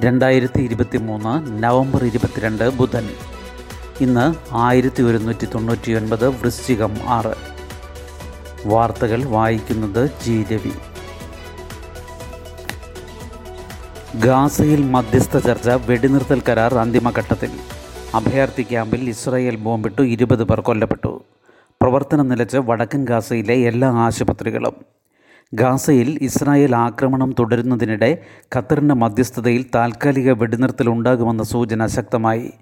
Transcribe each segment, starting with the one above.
രണ്ടായിരത്തി ഇരുപത്തി മൂന്ന് നവംബർ ഇരുപത്തിരണ്ട് ബുധൻ. ഇന്ന് ആയിരത്തി ഒരുന്നൂറ്റി തൊണ്ണൂറ്റി ഒൻപത് വൃശ്ചികം ആറ്. വാർത്തകൾ വായിക്കുന്നത് ജി രവി. ഗാസയിൽ മധ്യസ്ഥ ചർച്ച വെടിനിർത്തൽ കരാർ അന്തിമഘട്ടത്തിൽ അഭയാർത്ഥി ക്യാമ്പിൽ ഇസ്രായേൽ ബോംബിട്ടു ഇരുപത് പേർ കൊല്ലപ്പെട്ടു. പ്രവർത്തനം നിലച്ച് വടക്കൻ ഗാസയിലെ എല്ലാ ആശുപത്രികളും ഗാസയിൽ ഇസ്രായേൽ ആക്രമണം തുടരുന്നതിനിടെ ഖത്തറിന്റെ മധ്യസ്ഥതയിൽ താൽക്കാലിക വെടിനിർത്തൽ ഉണ്ടാകുമെന്ന സൂചന ശക്തമായി.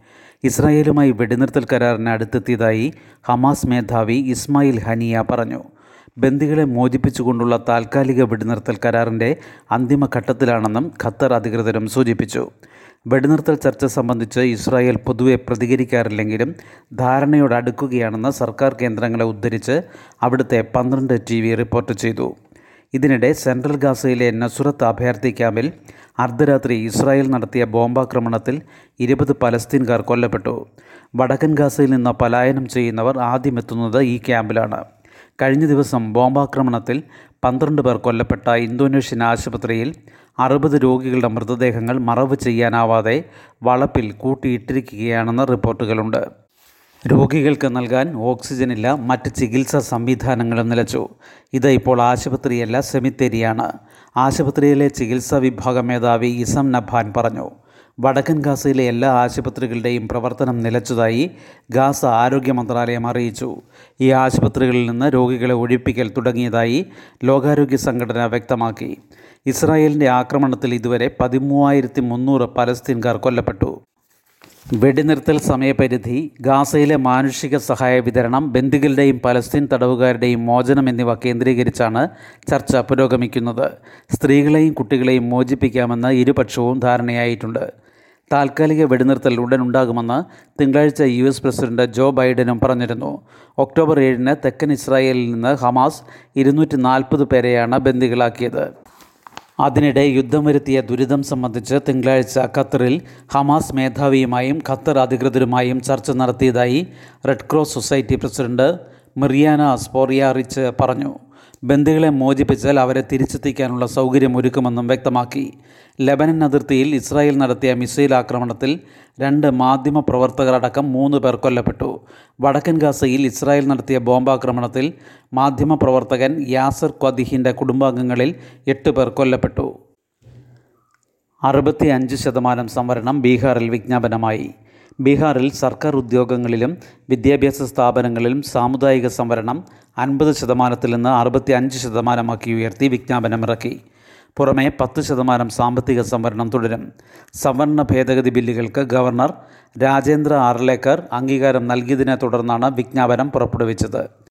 ഇസ്രായേലുമായി വെടിനിർത്തൽ കരാറിന് അടുത്തെത്തിയതായി ഹമാസ് മേധാവി ഇസ്മായിൽ ഹനിയ പറഞ്ഞു. ബന്ദികളെ മോചിപ്പിച്ചുകൊണ്ടുള്ള താൽക്കാലിക വെടിനിർത്തൽ കരാറിന്റെ അന്തിമഘട്ടത്തിലാണെന്നും ഖത്തർ അധികൃതരും സൂചിപ്പിച്ചു. വെടിനിർത്തൽ ചർച്ച സംബന്ധിച്ച് ഇസ്രായേൽ പൊതുവെ പ്രതികരിക്കാറില്ലെങ്കിലും ധാരണയോടടുക്കുകയാണെന്ന് സർക്കാർ കേന്ദ്രങ്ങളെ ഉദ്ധരിച്ച് അവിടുത്തെ പന്ത്രണ്ട് ടി റിപ്പോർട്ട് ചെയ്തു. ഇതിനിടെ സെൻട്രൽ ഗാസയിലെ നസുറത്ത് അഭയാർത്ഥി ക്യാമ്പിൽ അർദ്ധരാത്രി ഇസ്രായേൽ നടത്തിയ ബോംബാക്രമണത്തിൽ ഇരുപത് പലസ്തീൻകാർ കൊല്ലപ്പെട്ടു. വടക്കൻ ഗാസയിൽ നിന്ന് പലായനം ചെയ്യുന്നവർ ആദ്യമെത്തുന്നത് ഈ ക്യാമ്പിലാണ്. കഴിഞ്ഞ ദിവസം ബോംബാക്രമണത്തിൽ പന്ത്രണ്ട് പേർ കൊല്ലപ്പെട്ട ഇന്തോനേഷ്യൻ ആശുപത്രിയിൽ അറുപത് രോഗികളുടെ മൃതദേഹങ്ങൾ മറവ് ചെയ്യാനാവാതെ വളപ്പിൽ കൂട്ടിയിട്ടിരിക്കുകയാണെന്ന് റിപ്പോർട്ടുകളുണ്ട്. രോഗികൾക്ക് നൽകാൻ ഓക്സിജനില്ല മറ്റ് ചികിത്സാ സംവിധാനങ്ങളും നിലച്ചു. ഇത് ഇപ്പോൾ ആശുപത്രിയല്ല സെമിത്തേരിയാണ്. ആശുപത്രിയിലെ ചികിത്സാ വിഭാഗ മേധാവി ഇസം നഭാൻ പറഞ്ഞു. വടക്കൻ ഗാസയിലെ എല്ലാ ആശുപത്രികളുടെയും പ്രവർത്തനം നിലച്ചതായി ഗാസ ആരോഗ്യ മന്ത്രാലയം അറിയിച്ചു. ഈ ആശുപത്രികളിൽ നിന്ന് രോഗികളെ ഒഴിപ്പിക്കൽ തുടങ്ങിയതായി ലോകാരോഗ്യ സംഘടന വ്യക്തമാക്കി. ഇസ്രായേലിന്റെ ആക്രമണത്തിൽ ഇതുവരെ പതിമൂവായിരത്തി മുന്നൂറ് പലസ്തീൻകാർ കൊല്ലപ്പെട്ടു. വെടിനിർത്തൽ സമയപരിധി ഗാസയിലെ മാനുഷിക സഹായ വിതരണം ബന്ദികളുടെയും പലസ്തീൻ തടവുകാരുടെയും മോചനം എന്നിവ കേന്ദ്രീകരിച്ചാണ് ചർച്ച പുരോഗമിക്കുന്നത്. സ്ത്രീകളെയും കുട്ടികളെയും മോചിപ്പിക്കാമെന്ന് ഇരുപക്ഷവും ധാരണയായിട്ടുണ്ട്. താൽക്കാലിക വെടിനിർത്തൽ ഉടൻ ഉണ്ടാകുമെന്ന് തിങ്കളാഴ്ച യു എസ് പ്രസിഡന്റ് ജോ ബൈഡനും പറഞ്ഞിരുന്നു. ഒക്ടോബർ ഏഴിന് തെക്കൻ ഇസ്രായേലിൽ നിന്ന് ഹമാസ് ഇരുന്നൂറ്റി നാൽപ്പത് പേരെയാണ് ബന്ദികളാക്കിയത്. അതിനിടെ യുദ്ധം വരുത്തിയ ദുരിതം സംബന്ധിച്ച് തിങ്കളാഴ്ച ഖത്തറിൽ ഹമാസ് മേധാവിയുമായും ഖത്തർ അധികൃതരുമായും ചർച്ച നടത്തിയതായി red cross society president Mirjana Spoljaric പറഞ്ഞു. ബന്ദികളെ മോചിപ്പിച്ചാൽ അവരെ തിരിച്ചെത്തിക്കാനുള്ള സൗകര്യം ഒരുക്കുമെന്നും വ്യക്തമാക്കി. ലെബനൻ അതിർത്തിയിൽ ഇസ്രായേൽ നടത്തിയ മിസൈൽ ആക്രമണത്തിൽ രണ്ട് മാധ്യമ പ്രവർത്തകരടക്കം മൂന്ന് പേർ കൊല്ലപ്പെട്ടു. വടക്കൻ ഗാസയിൽ ഇസ്രായേൽ നടത്തിയ ബോംബാക്രമണത്തിൽ മാധ്യമ പ്രവർത്തകൻ യാസർ ക്വദിഹിന്റെ കുടുംബാംഗങ്ങളിൽ എട്ട് പേർ കൊല്ലപ്പെട്ടു. അറുപത്തി അഞ്ച് ശതമാനം സംവരണം ബീഹാറിൽ വിജ്ഞാപനമായി. ബീഹാറിൽ സർക്കാർ ഉദ്യോഗങ്ങളിലും വിദ്യാഭ്യാസ സ്ഥാപനങ്ങളിലും സാമുദായിക സംവരണം അൻപത് ശതമാനത്തിൽ നിന്ന് അറുപത്തി അഞ്ച് ശതമാനമാക്കി ഉയർത്തി വിജ്ഞാപനമിറക്കി. പുറമെ പത്ത് ശതമാനം സാമ്പത്തിക സംവരണം തുടരും. സംവരണ ഭേദഗതി ബില്ലുകൾക്ക് ഗവർണർ രാജേന്ദ്ര ആർലേക്കർ അംഗീകാരം നൽകിയതിനെ തുടർന്നാണ് വിജ്ഞാപനം പുറപ്പെടുവിച്ചത്.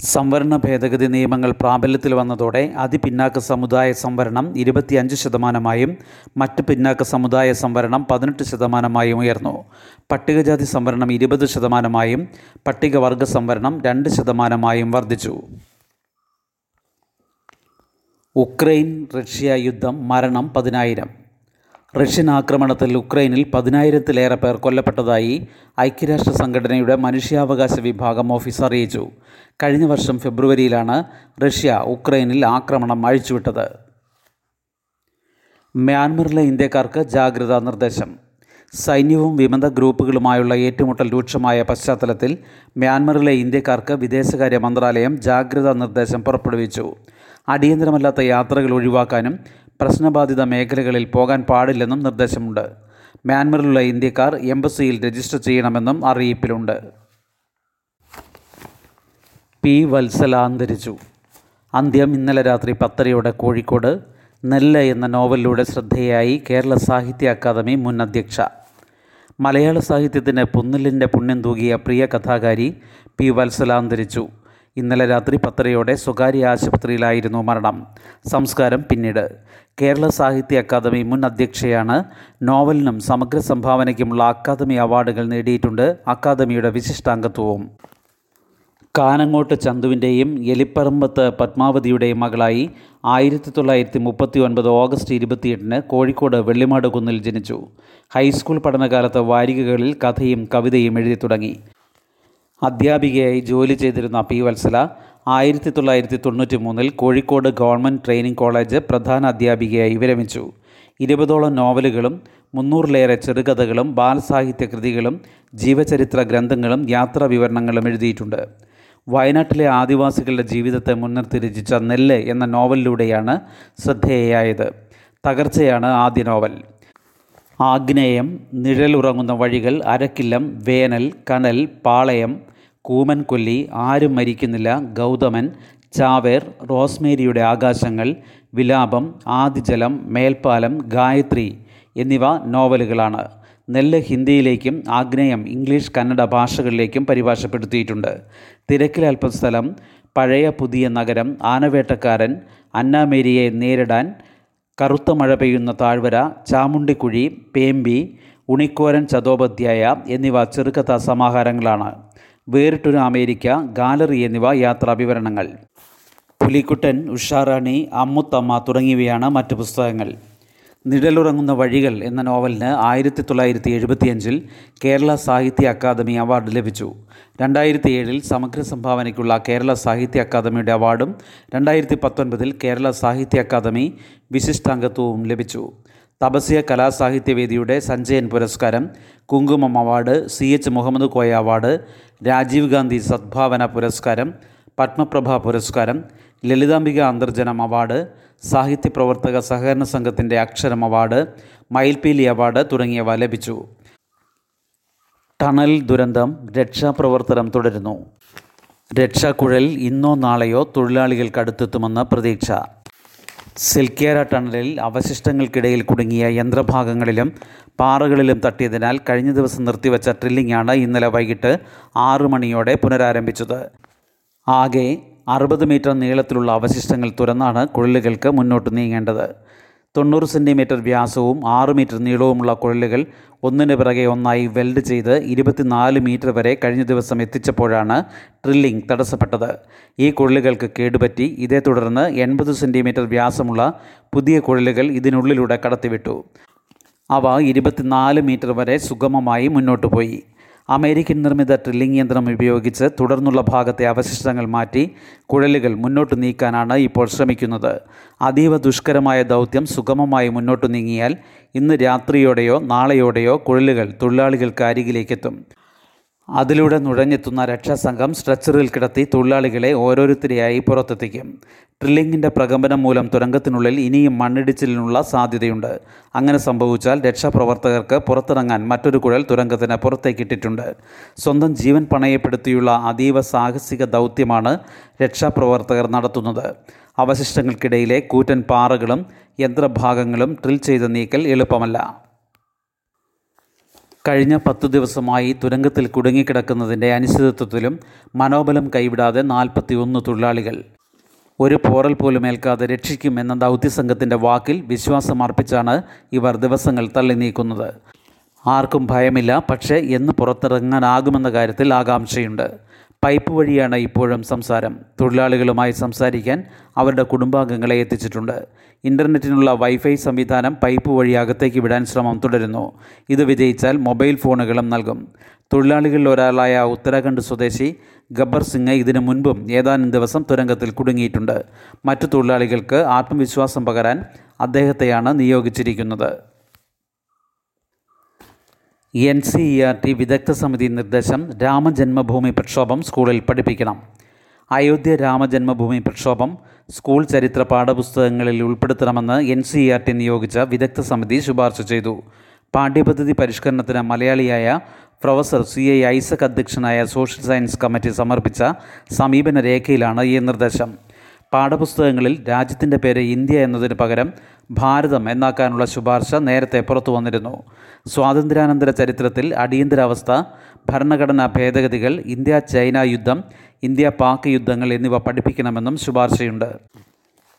സംവരണ ഭേദഗതി നിയമങ്ങൾ പ്രാബല്യത്തിൽ വന്നതോടെ അതിപിന്നാക്ക സമുദായ സംവരണം ഇരുപത്തിയഞ്ച് ശതമാനമായും മറ്റ് പിന്നാക്ക സമുദായ സംവരണം പതിനെട്ട് ശതമാനമായും ഉയർന്നു. പട്ടികജാതി സംവരണം ഇരുപത് ശതമാനമായും പട്ടികവർഗ സംവരണം രണ്ട് ശതമാനമായും വർദ്ധിച്ചു. ഉക്രൈൻ റഷ്യ യുദ്ധം മരണം പതിനായിരം. റഷ്യൻ ആക്രമണത്തിൽ ഉക്രൈനിൽ പതിനായിരത്തിലേറെ പേർ കൊല്ലപ്പെട്ടതായി ഐക്യരാഷ്ട്ര സംഘടനയുടെ മനുഷ്യാവകാശ വിഭാഗം ഓഫീസ് അറിയിച്ചു. കഴിഞ്ഞ വർഷം ഫെബ്രുവരിയിലാണ് റഷ്യ ഉക്രൈനിൽ ആക്രമണം അഴിച്ചുവിട്ടത്. മ്യാൻമറിലെ ഇന്ത്യക്കാർക്ക് ജാഗ്രതാ നിർദ്ദേശം. സൈന്യവും വിമത ഗ്രൂപ്പുകളുമായുള്ള ഏറ്റുമുട്ടൽ രൂക്ഷമായ പശ്ചാത്തലത്തിൽ മ്യാൻമറിലെ ഇന്ത്യക്കാർക്ക് വിദേശകാര്യ മന്ത്രാലയം ജാഗ്രതാ നിർദ്ദേശം പുറപ്പെടുവിച്ചു. അടിയന്തരമല്ലാത്ത യാത്രകൾ ഒഴിവാക്കാനും പ്രശ്നബാധിത മേഖലകളിൽ പോകാൻ പാടില്ലെന്നും നിർദ്ദേശമുണ്ട്. മ്യാൻമറിലുള്ള ഇന്ത്യക്കാർ എംബസിയിൽ രജിസ്റ്റർ ചെയ്യണമെന്നും അറിയിപ്പിലുണ്ട്. പി വത്സല അന്തരിച്ചു. അന്ത്യം ഇന്നലെ രാത്രി പത്തരയോടെ കോഴിക്കോട്. നെല്ല് എന്ന നോവലിലൂടെ ശ്രദ്ധേയായി കേരള സാഹിത്യ അക്കാദമി മുൻ അധ്യക്ഷ. മലയാള സാഹിത്യത്തിന് പുന്നലിന്റെ പുണ്യം തൂകിയ പ്രിയ കഥാകാരി പി വത്സല അന്തരിച്ചു. ഇന്നലെ രാത്രി പത്തരയോടെ സ്വകാര്യ ആശുപത്രിയിലായിരുന്നു മരണം. സംസ്കാരം പിന്നീട്. കേരള സാഹിത്യ അക്കാദമി മുൻ അധ്യക്ഷയാണ് നോവലിനും സമഗ്ര സംഭാവനയ്ക്കുമുള്ള അക്കാദമി അവാർഡുകൾ നേടിയിട്ടുണ്ട് അക്കാദമിയുടെ വിശിഷ്ടാംഗത്വവും. കാനങ്ങോട്ട് ചന്തുവിന്റെയും എലിപ്പറമ്പത്ത് പത്മാവതിയുടെയും മകളായി ആയിരത്തി തൊള്ളായിരത്തി മുപ്പത്തി ഒൻപത് ഓഗസ്റ്റ് ഇരുപത്തിയെട്ടിന് കോഴിക്കോട് വെള്ളിമാട് കുന്നിൽ ജനിച്ചു. ഹൈസ്കൂൾ പഠനകാലത്ത് വാരികകളിൽ കഥയും കവിതയും എഴുതി തുടങ്ങി. അധ്യാപികയായി ജോലി ചെയ്തിരുന്ന പി വത്സല ആയിരത്തി തൊള്ളായിരത്തി തൊണ്ണൂറ്റി മൂന്നിൽ കോഴിക്കോട് ഗവൺമെന്റ് ട്രെയിനിങ് കോളേജ് പ്രധാന അധ്യാപികയായി വിരമിച്ചു. ഇരുപതോളം നോവലുകളും മുന്നൂറിലേറെ ചെറുകഥകളും ബാലസാഹിത്യ കൃതികളും ജീവചരിത്ര ഗ്രന്ഥങ്ങളും യാത്രാ വിവരണങ്ങളും എഴുതിയിട്ടുണ്ട്. വയനാട്ടിലെ ആദിവാസികളുടെ ജീവിതത്തെ മുൻനിർത്തി രചിച്ച നെല്ല് എന്ന നോവലിലൂടെയാണ് ശ്രദ്ധേയയായത്. തകർച്ചയാണ് ആദ്യ നോവൽ. ആഗ്നേയം നിഴലുറങ്ങുന്ന വഴികൾ അരക്കില്ലം വേനൽ കനൽ പാളയം കൂമൻകൊല്ലി ആരും മരിക്കുന്നില്ല. ഗൗതമൻ ചാവേർ റോസ്മേരിയുടെ ആകാശങ്ങൾ വിലാപം ആദിജലം മേൽപ്പാലം ഗായത്രി എന്നിവ നോവലുകളാണ്. നെല്ല് ഹിന്ദിയിലേക്കും ആഗ്നേയം ഇംഗ്ലീഷ് കന്നഡ ഭാഷകളിലേക്കും പരിഭാഷപ്പെടുത്തിയിട്ടുണ്ട്. തിരക്കിലൽപ്പം സ്ഥലം പഴയ പുതിയ നഗരം ആനവേട്ടക്കാരൻ അന്നാമേരിയെ നേരിടാൻ കറുത്ത മഴ പെയ്യുന്ന താഴ്വര ചാമുണ്ടിക്കുഴി പേമ്പി ഉണിക്കോരൻ ചതോപാധ്യായ എന്നിവ ചെറുകഥാ സമാഹാരങ്ങളാണ് വേറിട്ടൊരു അമേരിക്ക ഗാലറി എന്നിവ യാത്രാ വിവരണങ്ങൾ. പുലിക്കുട്ടൻ ഉഷാറാണി അമ്മുത്തമ്മ തുടങ്ങിയവയാണ് മറ്റു പുസ്തകങ്ങൾ. നിഴലുറങ്ങുന്ന വഴികൾ എന്ന നോവലിന് ആയിരത്തി തൊള്ളായിരത്തി എഴുപത്തിയഞ്ചിൽ കേരള സാഹിത്യ അക്കാദമി അവാർഡ് ലഭിച്ചു. രണ്ടായിരത്തി ഏഴിൽ സമഗ്ര സംഭാവനയ്ക്കുള്ള കേരള സാഹിത്യ അക്കാദമിയുടെ അവാർഡും രണ്ടായിരത്തി പത്തൊൻപതിൽ കേരള സാഹിത്യ അക്കാദമി വിശിഷ്ടാംഗത്വവും ലഭിച്ചു. തപസ്യ കലാസാഹിത്യവേദിയുടെ സഞ്ജയൻ പുരസ്കാരം Kunkumam award C H Muhammad Koya award Rajiv Gandhi Sadbhavana പുരസ്കാരം പത്മപ്രഭ പുരസ്കാരം ലളിതാംബിക അന്തർജനം അവാർഡ് സാഹിത്യ പ്രവർത്തക സഹകരണ സംഘത്തിന്റെ അക്ഷരം അവാർഡ് മയിൽപീലി അവാർഡ് തുടങ്ങിയവ ലഭിച്ചു. ടണൽ ദുരന്തം രക്ഷാപ്രവർത്തനം തുടരുന്നു. രക്ഷാക്കുഴൽ ഇന്നോ നാളെയോ തൊഴിലാളികൾക്ക് അടുത്തെത്തുമെന്ന് പ്രതീക്ഷ. സിൽക്കേര ടണലിൽ അവശിഷ്ടങ്ങൾക്കിടയിൽ കുടുങ്ങിയ യന്ത്രഭാഗങ്ങളിലും പാറകളിലും തട്ടിയതിനാൽ കഴിഞ്ഞ ദിവസം നിർത്തിവെച്ച ഡ്രില്ലിംഗാണ് ഇന്നലെ വൈകിട്ട് ആറു മണിയോടെ പുനരാരംഭിച്ചത്. ആകെ അറുപത് മീറ്റർ നീളത്തിലുള്ള അവശിഷ്ടങ്ങൾ തുറന്നാണ് കുഴലുകൾക്ക് മുന്നോട്ട് നീങ്ങേണ്ടത്. തൊണ്ണൂറ് സെന്റിമീറ്റർ വ്യാസവും ആറ് മീറ്റർ നീളവുമുള്ള കുഴലുകൾ ഒന്നിന് പിറകെ ഒന്നായി വെൽഡ് ചെയ്ത് ഇരുപത്തിനാല് മീറ്റർ വരെ കഴിഞ്ഞ ദിവസം എത്തിച്ചപ്പോഴാണ് ഡ്രില്ലിംഗ് തടസ്സപ്പെട്ടത്. ഈ കുഴലുകൾക്ക് കേടുപറ്റി. ഇതേ തുടർന്ന് എൺപത് സെന്റിമീറ്റർ വ്യാസമുള്ള പുതിയ കുഴലുകൾ ഇതിനുള്ളിലൂടെ കടത്തിവിട്ടു. അവ ഇരുപത്തിനാല് മീറ്റർ വരെ സുഗമമായി മുന്നോട്ട് പോയി. അമേരിക്കൻ നിർമ്മിത ഡ്രില്ലിംഗ് യന്ത്രം ഉപയോഗിച്ച് തുടർന്നുള്ള ഭാഗത്തെ അവശിഷ്ടങ്ങൾ മാറ്റി കുഴലുകൾ മുന്നോട്ട് നീക്കാനാണ് ഇപ്പോൾ ശ്രമിക്കുന്നത്. അതീവ ദുഷ്കരമായ ദൗത്യം സുഗമമായി മുന്നോട്ട് നീങ്ങിയാൽ ഇന്ന് രാത്രിയോടെയോ നാളെയോടെയോ കുഴലുകൾ തൊഴിലാളികൾക്ക് അരികിലേക്കെത്തും. അതിലൂടെ നുഴഞ്ഞെത്തുന്ന രക്ഷാസംഘം സ്ട്രെച്ചറിൽ കിടത്തി തൊഴിലാളികളെ ഓരോരുത്തരെയായി പുറത്തെത്തിക്കും. ഡ്രില്ലിങ്ങിന്റെ പ്രകമ്പനം മൂലം തുരങ്കത്തിനുള്ളിൽ ഇനിയും മണ്ണിടിച്ചിലിനുള്ള സാധ്യതയുണ്ട്. അങ്ങനെ സംഭവിച്ചാൽ രക്ഷാപ്രവർത്തകർക്ക് പുറത്തിറങ്ങാൻ മറ്റൊരു കുഴൽ തുരങ്കത്തിന് പുറത്തേക്കിട്ടിട്ടുണ്ട്. സ്വന്തം ജീവൻ പണയപ്പെടുത്തിയുള്ള അതീവ സാഹസിക ദൗത്യമാണ് രക്ഷാപ്രവർത്തകർ നടത്തുന്നത്. അവശിഷ്ടങ്ങൾക്കിടയിലെ കൂറ്റൻ പാറകളും യന്ത്രഭാഗങ്ങളും ഡ്രിൽ ചെയ്ത് നീക്കൽ എളുപ്പമല്ല. കഴിഞ്ഞ പത്തു ദിവസമായി തുരങ്കത്തിൽ കുടുങ്ങിക്കിടക്കുന്നതിന്റെ അനിശ്ചിതത്വത്തിലും മനോബലം കൈവിടാതെ നാൽപ്പത്തി ഒന്ന് തൊഴിലാളികൾ. ഒരു പോറൽ പോലും ഏൽക്കാതെ രക്ഷിക്കുമെന്ന ദൗത്യസംഘത്തിന്റെ വാക്കിൽ വിശ്വാസമർപ്പിച്ചാണ് ഇവർ ദിവസങ്ങൾ തള്ളി നീക്കുന്നത് ആർക്കും ഭയമില്ല പക്ഷേ എന്ന് പുറത്തിറങ്ങാനാകുമെന്ന കാര്യത്തിൽ ആകാംക്ഷയുണ്ട്. പൈപ്പ് വഴിയാണ് ഇപ്പോഴും സംസാരം. തൊഴിലാളികളുമായി സംസാരിക്കാൻ അവരുടെ കുടുംബാംഗങ്ങളെ എത്തിച്ചിട്ടുണ്ട്. ഇന്റർനെറ്റിനുള്ള വൈഫൈ സംവിധാനം പൈപ്പ് വഴി അകത്തേക്ക് വിടാൻ ശ്രമം തുടരുന്നു. ഇത് വിജയിച്ചാൽ മൊബൈൽ ഫോണുകളും നൽകും. തൊഴിലാളികളിൽ ഒരാളായ ഉത്തരാഖണ്ഡ് സ്വദേശി ഗബ്ബർ സിംഗ് ഇതിനു മുൻപും ഏതാനും ദിവസം തുരങ്കത്തിൽ കുടുങ്ങിയിട്ടുണ്ട്. മറ്റു തൊഴിലാളികൾക്ക് ആത്മവിശ്വാസം പകരാൻ അദ്ദേഹത്തെയാണ് നിയോഗിച്ചിരിക്കുന്നത്. N C E R T വിദഗ്ധ സമിതി നിർദ്ദേശം രാമജന്മഭൂമി പ്രക്ഷോഭം സ്കൂളിൽ പഠിപ്പിക്കണം. അയോധ്യ രാമജന്മഭൂമി പ്രക്ഷോഭം സ്കൂൾ ചരിത്ര പാഠപുസ്തകങ്ങളിൽ ഉൾപ്പെടുത്തണമെന്ന് N C E R T നിയോഗിച്ച വിദഗ്ധ സമിതി ശുപാർശ ചെയ്തു. പാഠ്യപദ്ധതി പരിഷ്കരണത്തിന് മലയാളിയായ പ്രൊഫസർ സി ഐ ഐസക് അധ്യക്ഷനായ സോഷ്യൽ സയൻസ് കമ്മിറ്റി സമർപ്പിച്ച സമീപന രേഖയിലാണ് ഈ നിർദ്ദേശം. പാഠപുസ്തകങ്ങളിൽ രാജ്യത്തിന്റെ പേര് ഇന്ത്യ എന്നതിന് പകരം ഭാരതം എന്നാക്കാനുള്ള ശുപാർശ നേരത്തെ പുറത്തു വന്നിരുന്നു. സ്വാതന്ത്ര്യാനന്തര ചരിത്രത്തിൽ അടിയന്തരാവസ്ഥ ഭരണഘടനാ ഭേദഗതികൾ ഇന്ത്യ ചൈന യുദ്ധം ഇന്ത്യ പാക് യുദ്ധങ്ങൾ എന്നിവ പഠിപ്പിക്കണമെന്നും ശുപാർശയുണ്ട്.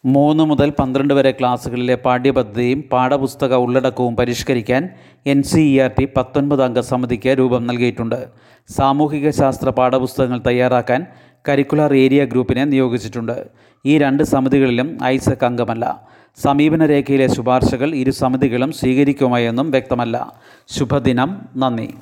മൂന്ന് മുതൽ പന്ത്രണ്ട് വരെ ക്ലാസ്സുകളിലെ പാഠ്യപദ്ധതിയും പാഠപുസ്തക ഉള്ളടക്കവും പരിഷ്കരിക്കാൻ N C E R T പത്തൊൻപത് അംഗ സമിതിക്ക് രൂപം നൽകിയിട്ടുണ്ട്. സാമൂഹിക ശാസ്ത്ര പാഠപുസ്തകങ്ങൾ തയ്യാറാക്കാൻ കരിക്കുലർ ഏരിയ ഗ്രൂപ്പിനെ നിയോഗിച്ചിട്ടുണ്ട്. ഈ രണ്ട് സമിതികളിലും ഐസക് അംഗമല്ല. സമീപന രേഖയിലെ ശുപാർശകൾ ഇരു സമിതികളും സ്വീകരിക്കുമോ എന്നും വ്യക്തമല്ല. ശുഭദിനം. നന്ദി.